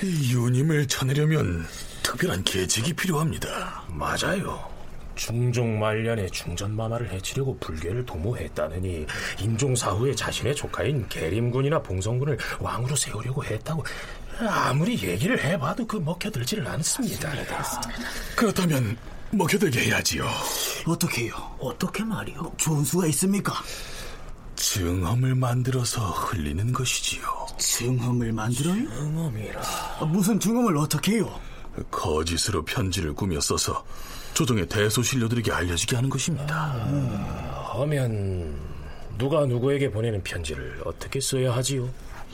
유님을 쳐내려면 특별한 계책이 필요합니다. 맞아요. 중종 말년에 중전마마를 해치려고 불교를 도모했다느니 인종사 후에 자신의 조카인 계림군이나 봉성군을 왕으로 세우려고 했다고 아무리 얘기를 해봐도 그 먹혀들지를 않습니다. 그렇다면 먹혀들게 해야지요. 어떻게요? 어떻게 말이요? 좋은 수가 있습니까? 증험을 만들어서 흘리는 것이지요. 증험을 만들어요? 증험이라. 무슨 증험을 어떻게 해요? 거짓으로 편지를 꾸며 써서 조정의 대소신료들에게 알려지게 하는 것입니다. 음, 하면 누가 누구에게 보내는 편지를 어떻게 써야 하지요?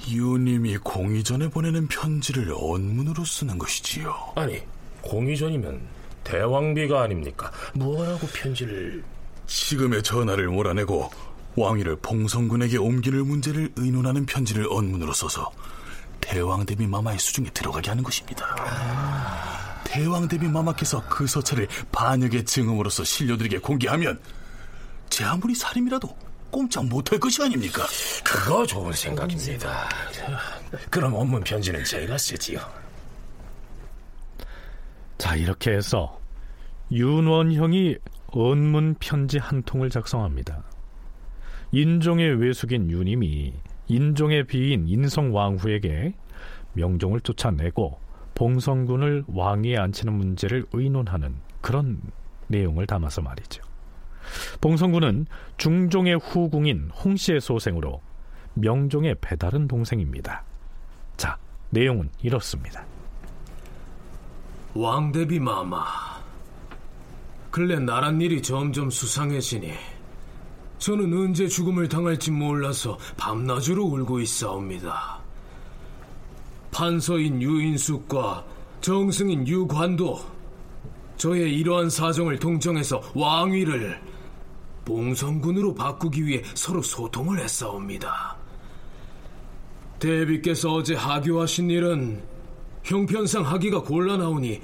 유님이 공의전에 보내는 편지를 언문으로 쓰는 것이지요. 아니, 공의전이면 대왕비가 아닙니까? 뭐라고 편지를... 지금의 전하를 몰아내고 왕위를 봉성군에게 옮기는 문제를 의논하는 편지를 언문으로 써서 대왕 대비 마마의 수중에 들어가게 하는 것입니다. 아... 대왕 대비 마마께서 그 서찰을 반역의 증언으로서 신료들에게 공개하면 제 아무리 살인이라도 꼼짝 못할 것이 아닙니까? 그거 좋은 생각입니다. 그럼 원문 편지는 제가 쓰지요. 자, 이렇게 해서 윤원형이 언문 편지 한 통을 작성합니다. 인종의 외숙인 윤임이 인종의 비인 인성왕후에게 명종을 쫓아내고 봉성군을 왕위에 앉히는 문제를 의논하는 그런 내용을 담아서 말이죠. 봉성군은 중종의 후궁인 홍씨의 소생으로 명종의 배다른 동생입니다. 자, 내용은 이렇습니다. 왕대비 마마, 근래 나란 일이 점점 수상해지니 저는 언제 죽음을 당할지 몰라서 밤낮으로 울고 있사옵니다. 판서인 유인숙과 정승인 유관도 저의 이러한 사정을 동정해서 왕위를 봉성군으로 바꾸기 위해 서로 소통을 했사옵니다. 대비께서 어제 하교하신 일은 형편상 하기가 곤란하오니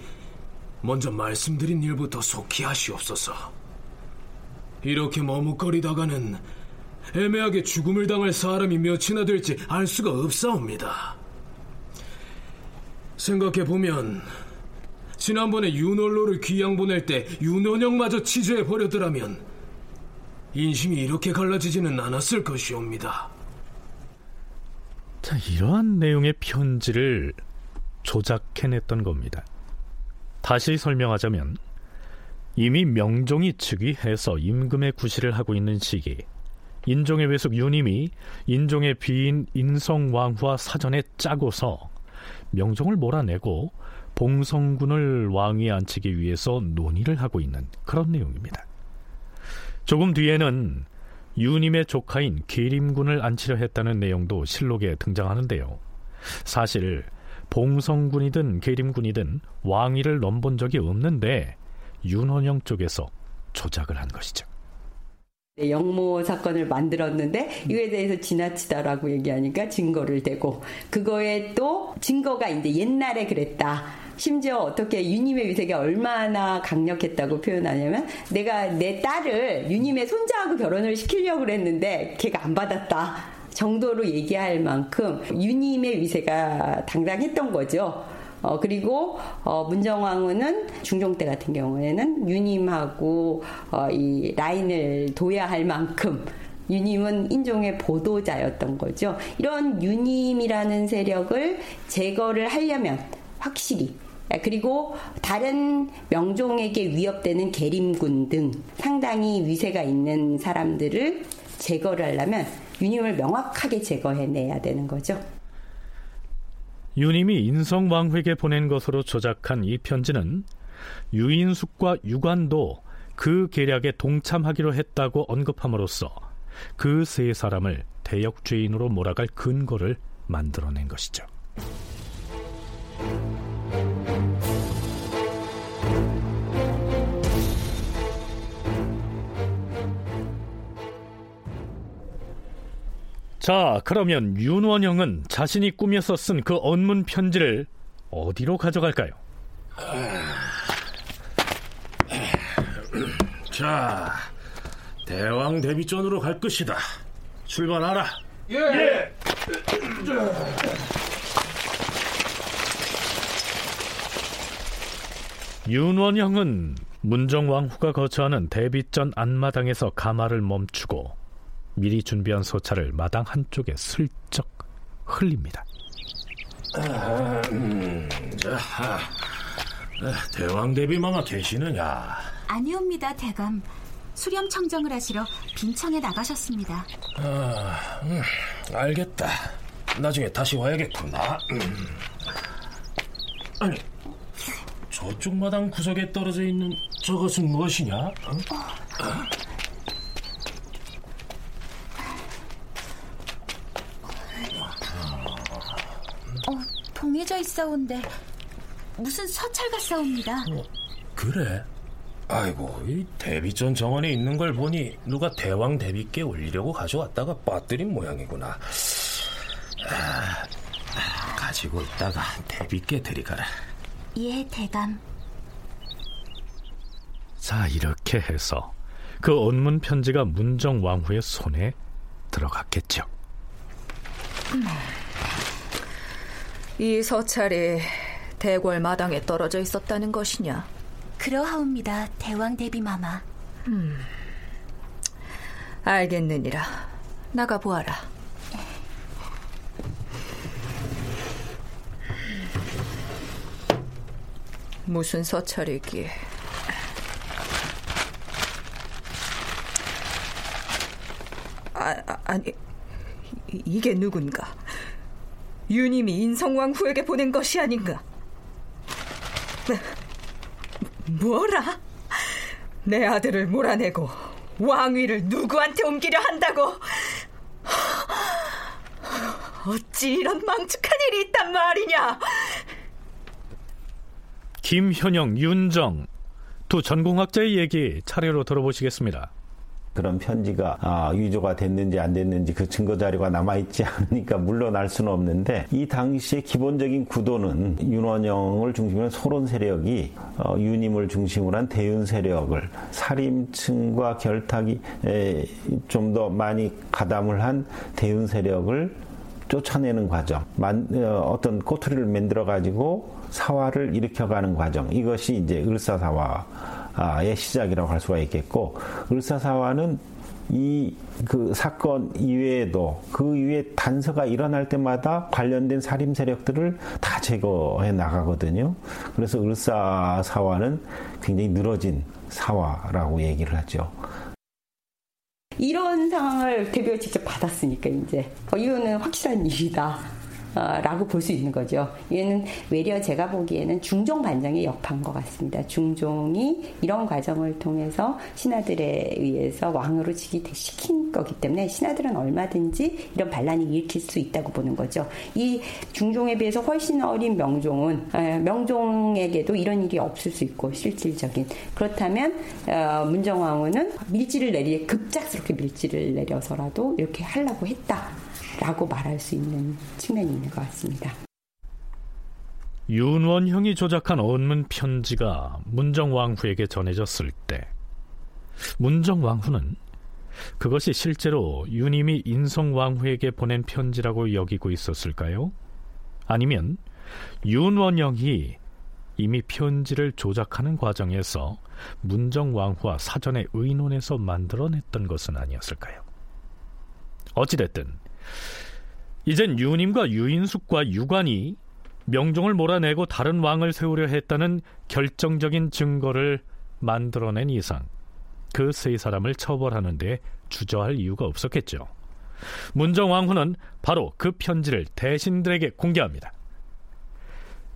먼저 말씀드린 일부터 속히 하시옵소서. 이렇게 머뭇거리다가는 애매하게 죽음을 당할 사람이 몇이나 될지 알 수가 없사옵니다. 생각해보면 지난번에 윤월로를 귀양 보낼 때 윤원영마저 치저해 버렸더라면 인심이 이렇게 갈라지지는 않았을 것이옵니다. 자, 이러한 내용의 편지를 조작해냈던 겁니다. 다시 설명하자면 이미 명종이 즉위해서 임금의 구실을 하고 있는 시기 인종의 외숙 윤임이 인종의 비인 인성왕후와 사전에 짜고서 명종을 몰아내고 봉성군을 왕위에 앉히기 위해서 논의를 하고 있는 그런 내용입니다. 조금 뒤에는 유님의 조카인 계림군을 앉히려 했다는 내용도 실록에 등장하는데요. 사실 봉성군이든 계림군이든 왕위를 넘본 적이 없는데 윤원영 쪽에서 조작을 한 것이죠. 네, 영모 사건을 만들었는데 이거에 대해서 지나치다라고 얘기하니까 증거를 대고 그거에 또 증거가 이제 옛날에 그랬다. 심지어 어떻게 유님의 위세가 얼마나 강력했다고 표현하냐면 내가 내 딸을 유님의 손자하고 결혼을 시키려고 그랬는데 걔가 안 받았다 정도로 얘기할 만큼 유님의 위세가 당당했던 거죠. 어, 그리고, 어, 문정왕후는 중종 때 같은 경우에는 유님하고, 어, 이 라인을 둬야 할 만큼 유님은 인종의 보도자였던 거죠. 이런 유님이라는 세력을 제거를 하려면 확실히 그리고 다른 명종에게 위협되는 계림군 등 상당히 위세가 있는 사람들을 제거를 하려면 유님을 명확하게 제거해내야 되는 거죠. 유님이 인성왕후에게 보낸 것으로 조작한 이 편지는 유인숙과 유관도 그 계략에 동참하기로 했다고 언급함으로써 그 세 사람을 대역죄인으로 몰아갈 근거를 만들어낸 것이죠. 자, 그러면 윤원영은 자신이 꾸며서 쓴 그 언문 편지를 어디로 가져갈까요? 자, 대왕 대비전으로 갈 것이다. 출발하라. 예. 윤원영은 문정왕후가 거처하는 대비전 안마당에서 가마를 멈추고 미리 준비한 소차를 마당 한쪽에 슬쩍 흘립니다. 아, 음, 자, 아, 대왕 대비마마 계시느냐? 아니옵니다, 대감. 수렴 청정을 하시러 빈청에 나가셨습니다. 아, 음, 알겠다. 나중에 다시 와야겠구나. 음. 아니, 저쪽 마당 구석에 떨어져 있는 저것은 무엇이냐? 어? 어, 동해져 있사온데 무슨 서찰 같사옵니다. 그래? 아이고, 이 대비전 정원에 있는 걸 보니 누가 대왕 대비께 올리려고 가져왔다가 빠뜨린 모양이구나. 아, 아, 가지고 있다가 대비께 들이가라. 예, 대감. 자, 이렇게 해서 그 언문 편지가 문정 왕후의 손에 들어갔겠죠. 이 서찰이 대궐 마당에 떨어져 있었다는 것이냐? 그러하옵니다, 대왕 대비 마마. 음, 알겠느니라. 나가 보아라. 무슨 서찰이기에? 아, 아, 아니, 이게 누군가? 유님이 인성왕후에게 보낸 것이 아닌가? 뭐라? 내 아들을 몰아내고 왕위를 누구한테 옮기려 한다고? 어찌 이런 망측한 일이 있단 말이냐? 김현영, 윤정 두 전공학자의 얘기 차례로 들어보시겠습니다. 그런 편지가 아, 위조가 됐는지 안 됐는지 그 증거 자료가 남아 있지 않으니까 물러날 수는 없는데 이 당시의 기본적인 구도는 윤원영을 중심으로 소론 세력이 어, 유님을 중심으로 한 대윤 세력을 살림층과 결탁이 좀 더 많이 가담을 한 대윤 세력을 쫓아내는 과정, 만, 어, 어떤 꼬투리를 만들어 가지고 사화를 일으켜가는 과정 이것이 이제 을사사화 의 시작이라고 할 수가 있겠고 을사사화는 이 그 사건 이외에도 그 이외에 단서가 일어날 때마다 관련된 살림 세력들을 다 제거해 나가거든요. 그래서 을사사화는 굉장히 늘어진 사화라고 얘기를 하죠. 이런 상황을 대표가 직접 받았으니까 이제 어, 이거는 확실한 일이다. 어, 라고 볼 수 있는 거죠. 얘는 외려 제가 보기에는 중종 반정의 여파인 것 같습니다. 중종이 이런 과정을 통해서 신하들에 의해서 왕으로 즉위시킨 거기 때문에 신하들은 얼마든지 이런 반란이 일으킬 수 있다고 보는 거죠. 이 중종에 비해서 훨씬 어린 명종은 명종에게도 이런 일이 없을 수 있고 실질적인 그렇다면 어, 문정왕후는 밀지를 내리 급작스럽게 밀지를 내려서라도 이렇게 하려고 했다. 라고 말할 수 있는 측면이 있는 것 같습니다. 윤원형이 조작한 언문 편지가 문정왕후에게 전해졌을 때 문정왕후는 그것이 실제로 유님이 인성왕후에게 보낸 편지라고 여기고 있었을까요? 아니면 윤원영이 이미 편지를 조작하는 과정에서 문정왕후와 사전에 의논해서 만들어냈던 것은 아니었을까요? 어찌됐든 이젠 유님과 유인숙과 유관이 명종을 몰아내고 다른 왕을 세우려 했다는 결정적인 증거를 만들어낸 이상 그 세 사람을 처벌하는데 주저할 이유가 없었겠죠. 문정왕후는 바로 그 편지를 대신들에게 공개합니다.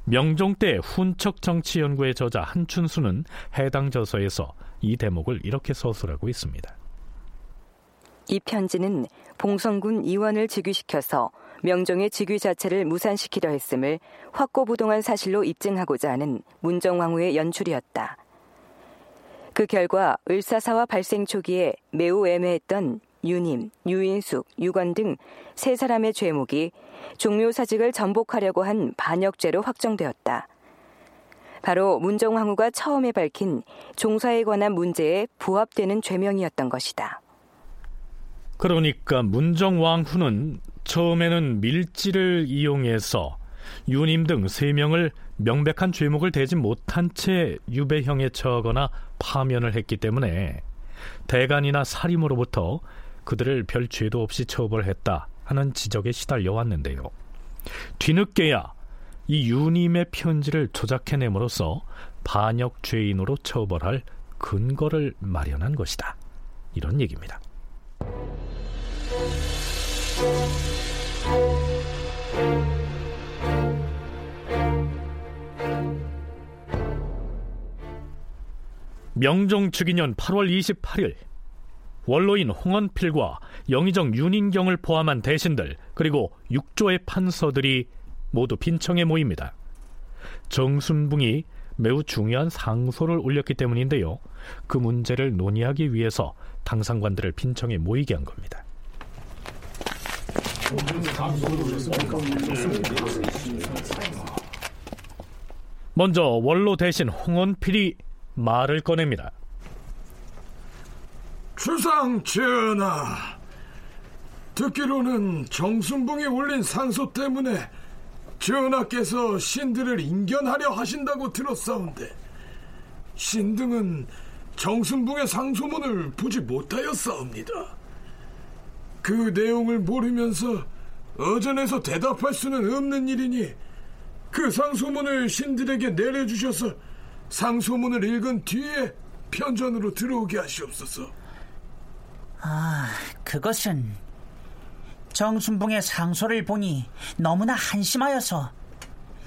명종 때 훈척 정치 연구의 저자 한춘수는 해당 저서에서 이 대목을 이렇게 서술하고 있습니다. 이 편지는 봉성군 이원을 즉위시켜서 명종의 즉위 자체를 무산시키려 했음을 확고부동한 사실로 입증하고자 하는 문정왕후의 연출이었다. 그 결과 을사사와 발생 초기에 매우 애매했던 유님, 유인숙, 유관 등 세 사람의 죄목이 종묘사직을 전복하려고 한 반역죄로 확정되었다. 바로 문정황후가 처음에 밝힌 종사에 관한 문제에 부합되는 죄명이었던 것이다. 그러니까 문정왕후는 처음에는 밀지를 이용해서 유님 등 세 명을 명백한 죄목을 대지 못한 채 유배형에 처하거나 파면을 했기 때문에 대간이나 사림으로부터 그들을 별 죄도 없이 처벌했다 하는 지적에 시달려 왔는데요. 뒤늦게야 이 유님의 편지를 조작해냄으로써 반역 죄인으로 처벌할 근거를 마련한 것이다. 이런 얘기입니다. 명종 즉위년 8월 28일 원로인 홍원필과 영의정 윤인경을 포함한 대신들 그리고 육조의 판서들이 모두 빈청에 모입니다. 정순붕이 매우 중요한 상소를 올렸기 때문인데요. 그 문제를 논의하기 위해서 당상관들을 빈청에 모이게 한 겁니다. 먼저 원로 대신 홍원필이 말을 꺼냅니다. 주상 전하, 듣기로는 정순봉이 올린 상소 때문에 전하께서 신들을 인견하려 하신다고 들었사온데 신등은 정순봉의 상소문을 보지 못하였사옵니다. 그 내용을 모르면서 어전에서 대답할 수는 없는 일이니 그 상소문을 신들에게 내려주셔서 상소문을 읽은 뒤에 편전으로 들어오게 하시옵소서. 아, 그것은 정순봉의 상소를 보니 너무나 한심하여서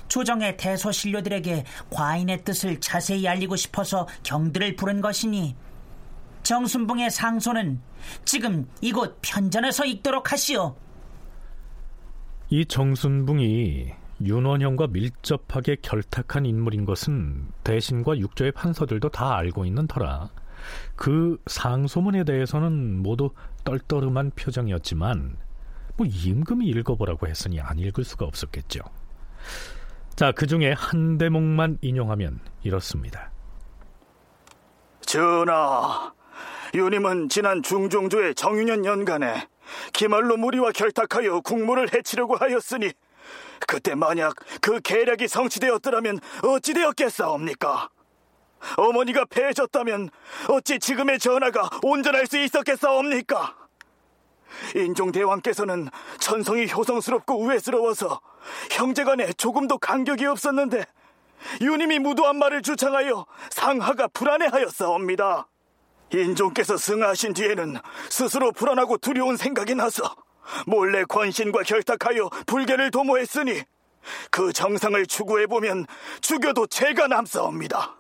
조정의 대소신료들에게 과인의 뜻을 자세히 알리고 싶어서 경들을 부른 것이니 정순봉의 상소는 지금 이곳 편전에서 읽도록 하시오. 이 정순붕이 윤원형과 밀접하게 결탁한 인물인 것은 대신과 육조의 판서들도 다 알고 있는 터라 그 상소문에 대해서는 모두 떨떠름한 표정이었지만 뭐 임금이 읽어보라고 했으니 안 읽을 수가 없었겠죠. 자, 그 중에 한 대목만 인용하면 이렇습니다. 전하, 유님은 지난 중종조의 정유년 연간에 기말로 무리와 결탁하여 국무를 해치려고 하였으니 그때 만약 그 계략이 성취되었더라면 어찌 되었겠사옵니까? 어머니가 패해졌다면 어찌 지금의 전하가 온전할 수 있었겠사옵니까? 인종대왕께서는 천성이 효성스럽고 우애스러워서 형제간에 조금도 간격이 없었는데 유님이 무도한 말을 주창하여 상하가 불안해하였사옵니다. 인종께서 승하하신 뒤에는 스스로 불안하고 두려운 생각이 나서 몰래 권신과 결탁하여 불계를 도모했으니 그 정상을 추구해보면 죽여도 죄가 남사옵니다.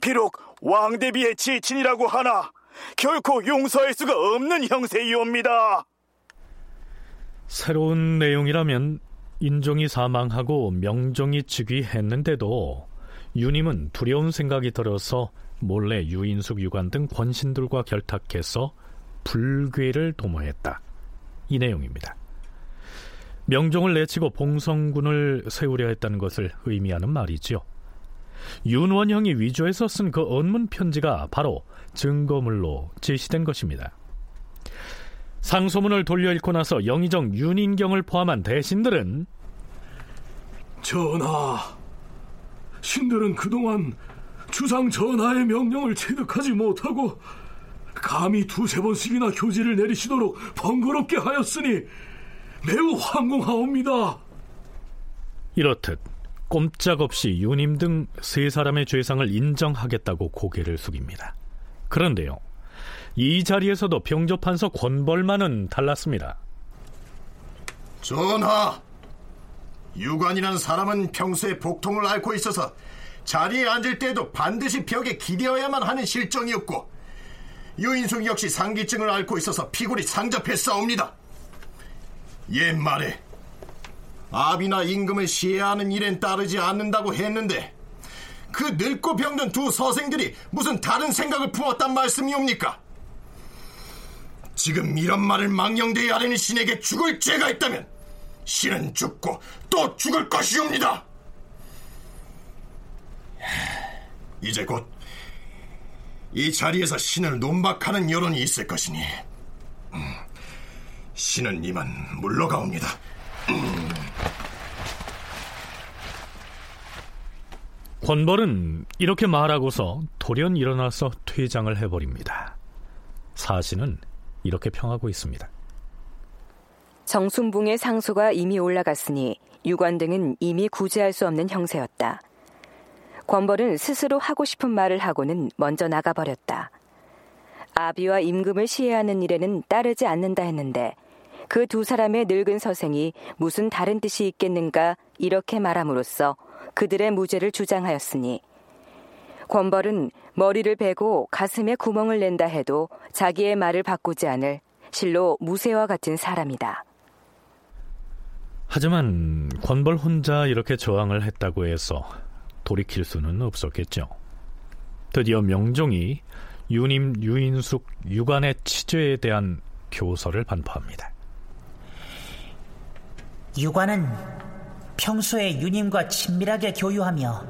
비록 왕대비의 지친이라고 하나 결코 용서할 수가 없는 형세이옵니다. 새로운 내용이라면 인종이 사망하고 명종이 즉위했는데도 유님은 두려운 생각이 들어서 몰래 유인숙 유관 등 권신들과 결탁해서 불괴를 도모했다. 이 내용입니다. 명종을 내치고 봉성군을 세우려 했다는 것을 의미하는 말이지요. 윤원형이 위조해서 쓴 그 언문 편지가 바로 증거물로 제시된 것입니다. 상소문을 돌려 읽고 나서 영의정 윤인경을 포함한 대신들은 전하, 신들은 그동안 주상 전하의 명령을 체득하지 못하고 감히 두세 번씩이나 교지를 내리시도록 번거롭게 하였으니 매우 황공하옵니다. 이렇듯 꼼짝없이 유님 등 세 사람의 죄상을 인정하겠다고 고개를 숙입니다. 그런데요, 이 자리에서도 병조판서 권벌만은 달랐습니다. 전하, 유관이란 사람은 평소에 복통을 앓고 있어서 자리에 앉을 때도 반드시 벽에 기대어야만 하는 실정이었고 유인숙 역시 상기증을 앓고 있어서 피골이 상접했사옵니다. 옛말에 아비나 임금을 시해하는 일엔 따르지 않는다고 했는데 그 늙고 병든 두 서생들이 무슨 다른 생각을 품었단 말씀이옵니까? 지금 이런 말을 망령되이 아뢰는 신에게 죽을 죄가 있다면 신은 죽고 또 죽을 것이옵니다. 이제 곧 이 자리에서 신을 논박하는 여론이 있을 것이니 음, 신은 이만 물러가옵니다. 음. 권벌은 이렇게 말하고서 돌연 일어나서 퇴장을 해버립니다. 사신은 이렇게 평하고 있습니다. 정순붕의 상소가 이미 올라갔으니 유관 등은 이미 구제할 수 없는 형세였다. 권벌은 스스로 하고 싶은 말을 하고는 먼저 나가버렸다. 아비와 임금을 시해하는 일에는 따르지 않는다 했는데 그 두 사람의 늙은 서생이 무슨 다른 뜻이 있겠는가 이렇게 말함으로써 그들의 무죄를 주장하였으니 권벌은 머리를 베고 가슴에 구멍을 낸다 해도 자기의 말을 바꾸지 않을 실로 무쇠와 같은 사람이다. 하지만 권벌 혼자 이렇게 저항을 했다고 해서 돌이킬 수는 없었겠죠. 드디어 명종이 유님 유인숙 유관의 치죄에 대한 교서를 반포합니다. 유관은 평소에 유님과 친밀하게 교유하며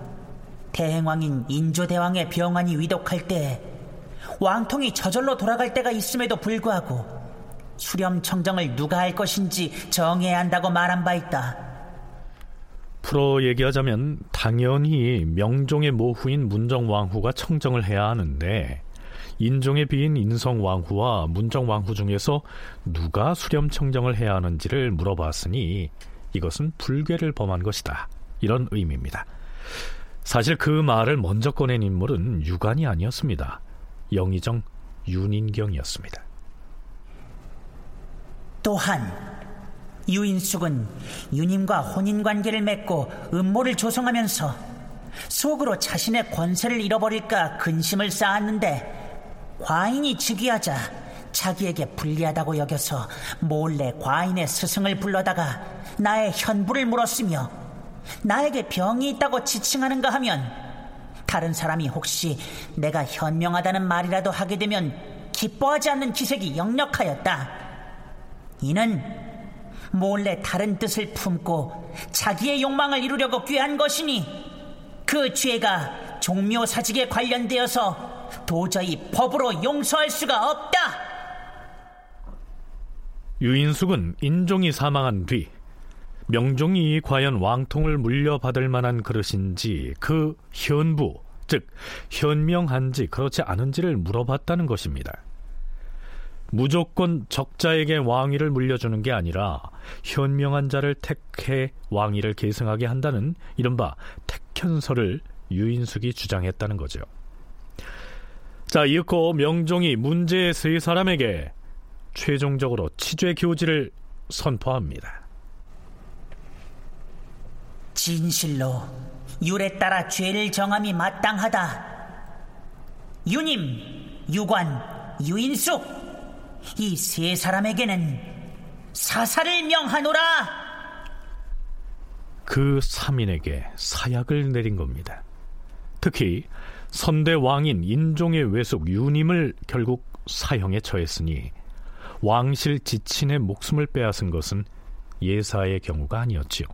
대행왕인 인조대왕의 병환이 위독할 때 왕통이 저절로 돌아갈 때가 있음에도 불구하고 수렴청정을 누가 할 것인지 정해야 한다고 말한 바 있다. 풀어 얘기하자면 당연히 명종의 모후인 문정왕후가 청정을 해야 하는데 인종의 비인 인성왕후와 문정왕후 중에서 누가 수렴청정을 해야 하는지를 물어봤으니 이것은 불괴를 범한 것이다. 이런 의미입니다. 사실 그 말을 먼저 꺼낸 인물은 유관이 아니었습니다. 영의정 윤인경이었습니다. 또한 유인숙은 유님과 혼인관계를 맺고 음모를 조성하면서 속으로 자신의 권세를 잃어버릴까 근심을 쌓았는데 과인이 즉위하자 자기에게 불리하다고 여겨서 몰래 과인의 스승을 불러다가 나의 현부를 물었으며 나에게 병이 있다고 지칭하는가 하면 다른 사람이 혹시 내가 현명하다는 말이라도 하게 되면 기뻐하지 않는 기색이 역력하였다. 이는 몰래 다른 뜻을 품고 자기의 욕망을 이루려고 꾀한 것이니 그 죄가 종묘사직에 관련되어서 도저히 법으로 용서할 수가 없다. 유인숙은 인종이 사망한 뒤 명종이 과연 왕통을 물려받을 만한 그릇인지 그 현부, 즉 현명한지 그렇지 않은지를 물어봤다는 것입니다. 무조건 적자에게 왕위를 물려주는 게 아니라 현명한 자를 택해 왕위를 계승하게 한다는 이른바 택현설을 유인숙이 주장했다는 거죠. 자, 이윽고 명종이 문제의 세 사람에게 최종적으로 치죄 교지를 선포합니다. 진실로 율에 따라 죄를 정함이 마땅하다. 유님, 유관, 유인숙 이 세 사람에게는 사살을 명하노라. 그 3인에게 사약을 내린 겁니다. 특히 선대 왕인 인종의 외숙 유님을 결국 사형에 처했으니 왕실 지친의 목숨을 빼앗은 것은 예사의 경우가 아니었지요.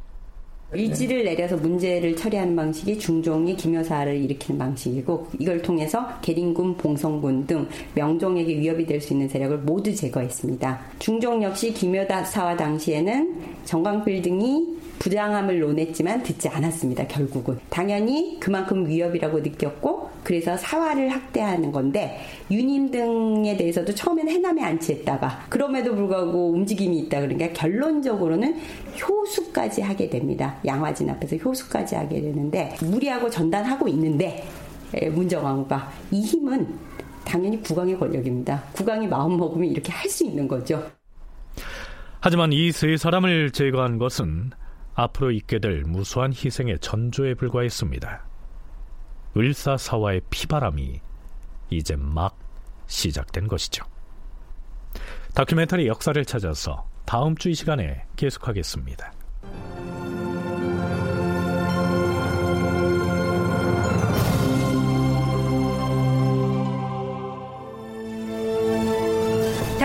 일지를 내려서 문제를 처리하는 방식이 중종이 기묘사를 일으키는 방식이고 이걸 통해서 계림군, 봉성군 등 명종에게 위협이 될 수 있는 세력을 모두 제거했습니다. 중종 역시 기묘사와 당시에는 정광필 등이 부당함을 논했지만 듣지 않았습니다. 결국은 당연히 그만큼 위협이라고 느꼈고 그래서 사화를 확대하는 건데 유님 등에 대해서도 처음에는 해남에 안치했다가 그럼에도 불구하고 움직임이 있다 그러니까 결론적으로는 효수까지 하게 됩니다. 양화진 앞에서 효수까지 하게 되는데 무리하고 전단하고 있는데 문정왕후가 이 힘은 당연히 국왕의 권력입니다. 국왕이 마음 먹으면 이렇게 할 수 있는 거죠. 하지만 이 세 사람을 제거한 것은 앞으로 있게 될 무수한 희생의 전조에 불과했습니다. 을사사와의 피바람이 이제 막 시작된 것이죠. 다큐멘터리 역사를 찾아서 다음 주 이 시간에 계속하겠습니다.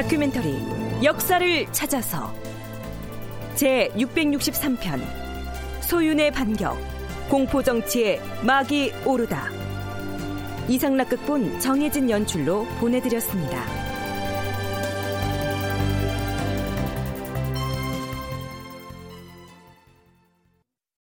다큐멘터리 역사를 찾아서 제 663편 소윤의 반격 공포정치의 막이 오르다 이상락극본 정혜진 연출로 보내드렸습니다.